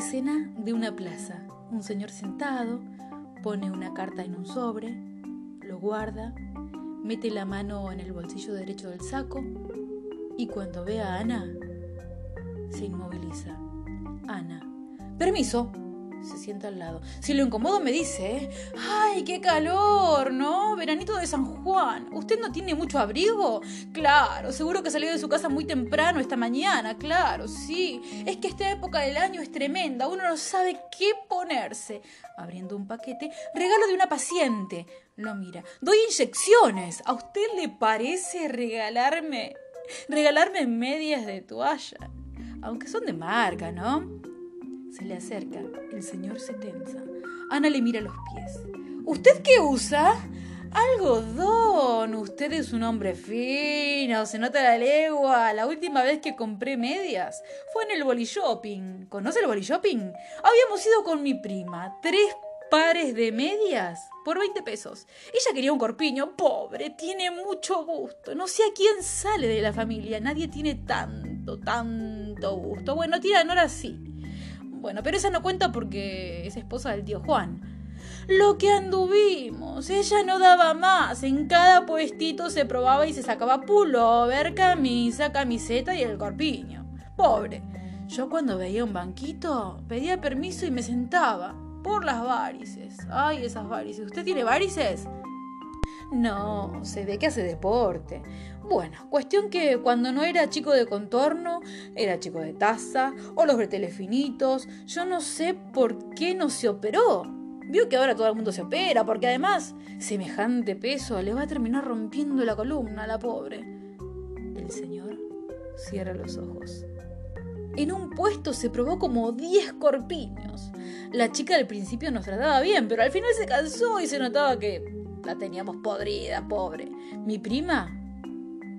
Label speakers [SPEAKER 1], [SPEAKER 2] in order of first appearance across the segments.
[SPEAKER 1] Escena de una plaza. Un señor sentado, pone una carta en un sobre, lo guarda, mete la mano en el bolsillo derecho del saco y cuando ve a Ana, se inmoviliza. Ana. Permiso, se sienta al lado. Si lo incomodo me dice. ¡ay, qué calor! ¿No? Veranito de San Juan. ¿Usted no tiene mucho abrigo? Claro, seguro que salió de su casa muy temprano esta mañana, claro, sí. Es que esta época del año es tremenda, uno no sabe qué ponerse. Abriendo un paquete, regalo de una paciente. Lo mira. Doy inyecciones. ¿A usted le parece regalarme regalarme medias de toalla? Aunque son de marca, ¿no? Se le acerca. El señor se tensa. Ana le mira los pies. ¿Usted qué usa? Algodón. Usted es un hombre fino, se nota la legua. La última vez que compré medias fue en el boli shopping. ¿Conoce el boli shopping? Habíamos ido con mi prima. Tres pares de medias por 20 pesos. Ella quería un corpiño. Pobre, tiene mucho gusto. No sé a quién sale de la familia. Nadie tiene tanto, tanto gusto. Bueno, tira Nora sí. Bueno, pero esa no cuenta porque es esposa del tío Juan. Lo que anduvimos, ella no daba más. En cada puestito se probaba y se sacaba pullover, camisa, camiseta y el corpiño. Pobre. Yo cuando veía un banquito, pedía permiso y me sentaba. Por las varices. Ay, esas varices. ¿Usted tiene varices? No, se ve que hace deporte. Bueno, cuestión que cuando no era chico de contorno, era chico de taza, o los breteles finitos, yo no sé por qué no se operó. Vio que ahora todo el mundo se opera, porque además, semejante peso le va a terminar rompiendo la columna a la pobre. El señor cierra los ojos. En un puesto se probó como 10 corpiños. La chica al principio nos trataba bien, pero al final se cansó y se notaba que la teníamos podrida, pobre. Mi prima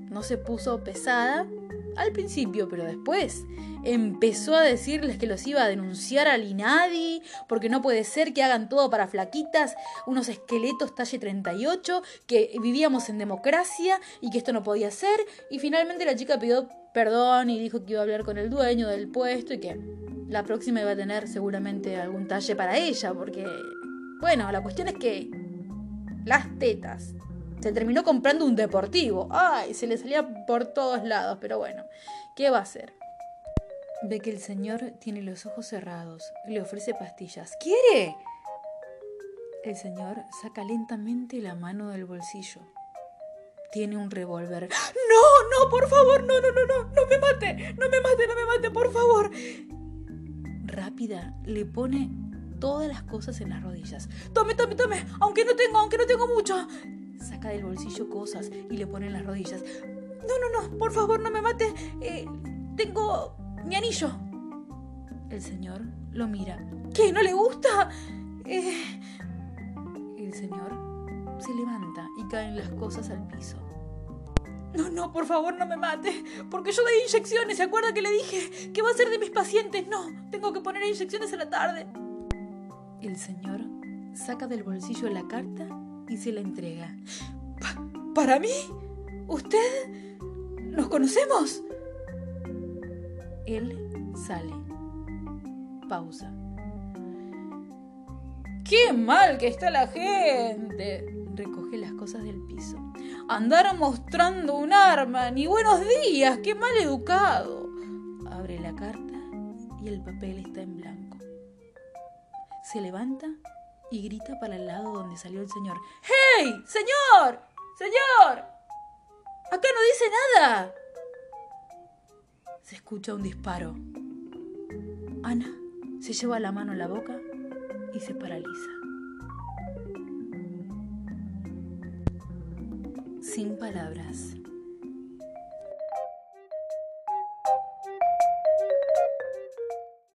[SPEAKER 1] no se puso pesada al principio, pero después empezó a decirles que los iba a denunciar al INADI, porque no puede ser que hagan todo para flaquitas, unos esqueletos talle 38, que vivíamos en democracia y que esto no podía ser. Y finalmente la chica pidió perdón y dijo que iba a hablar con el dueño del puesto y que la próxima iba a tener seguramente algún talle para ella, porque, bueno, la cuestión es que las tetas. Se terminó comprando un deportivo. Ay, se le salía por todos lados, pero bueno, ¿qué va a hacer? Ve que el señor tiene los ojos cerrados. Le ofrece pastillas. ¿Quiere? El señor saca lentamente la mano del bolsillo. Tiene un revólver. No, no, por favor, no, no, no, no, no me mate, no me mate, no me mate, por favor. Rápida, le pone todas las cosas en las rodillas. Tome, tome, tome, aunque no tengo, aunque no tengo mucho. Saca del bolsillo cosas y le pone en las rodillas. No, no, no, por favor, no me mate. Eh, tengo mi anillo. El señor lo mira. ¿Qué? ¿No le gusta? Eh, el señor se levanta y caen las cosas al piso. No, no, por favor, no me mate. Porque yo doy inyecciones. ¿Se acuerda que le dije que va a ser de mis pacientes? No, tengo que poner inyecciones a la tarde. El señor saca del bolsillo la carta y se la entrega. ¿Para mí? ¿Usted? ¿Nos conocemos? Él sale. Pausa. ¡Qué mal que está la gente! Recoge las cosas del piso. Andar mostrando un arma, ni buenos días, qué mal educado. Abre la carta y el papel está en blanco se levanta y grita para el lado donde salió el señor. ¡Hey! ¡Señor! ¡Señor! ¡Acá no dice nada! Se escucha un disparo. Ana se lleva la mano a la boca y se paraliza. Sin palabras.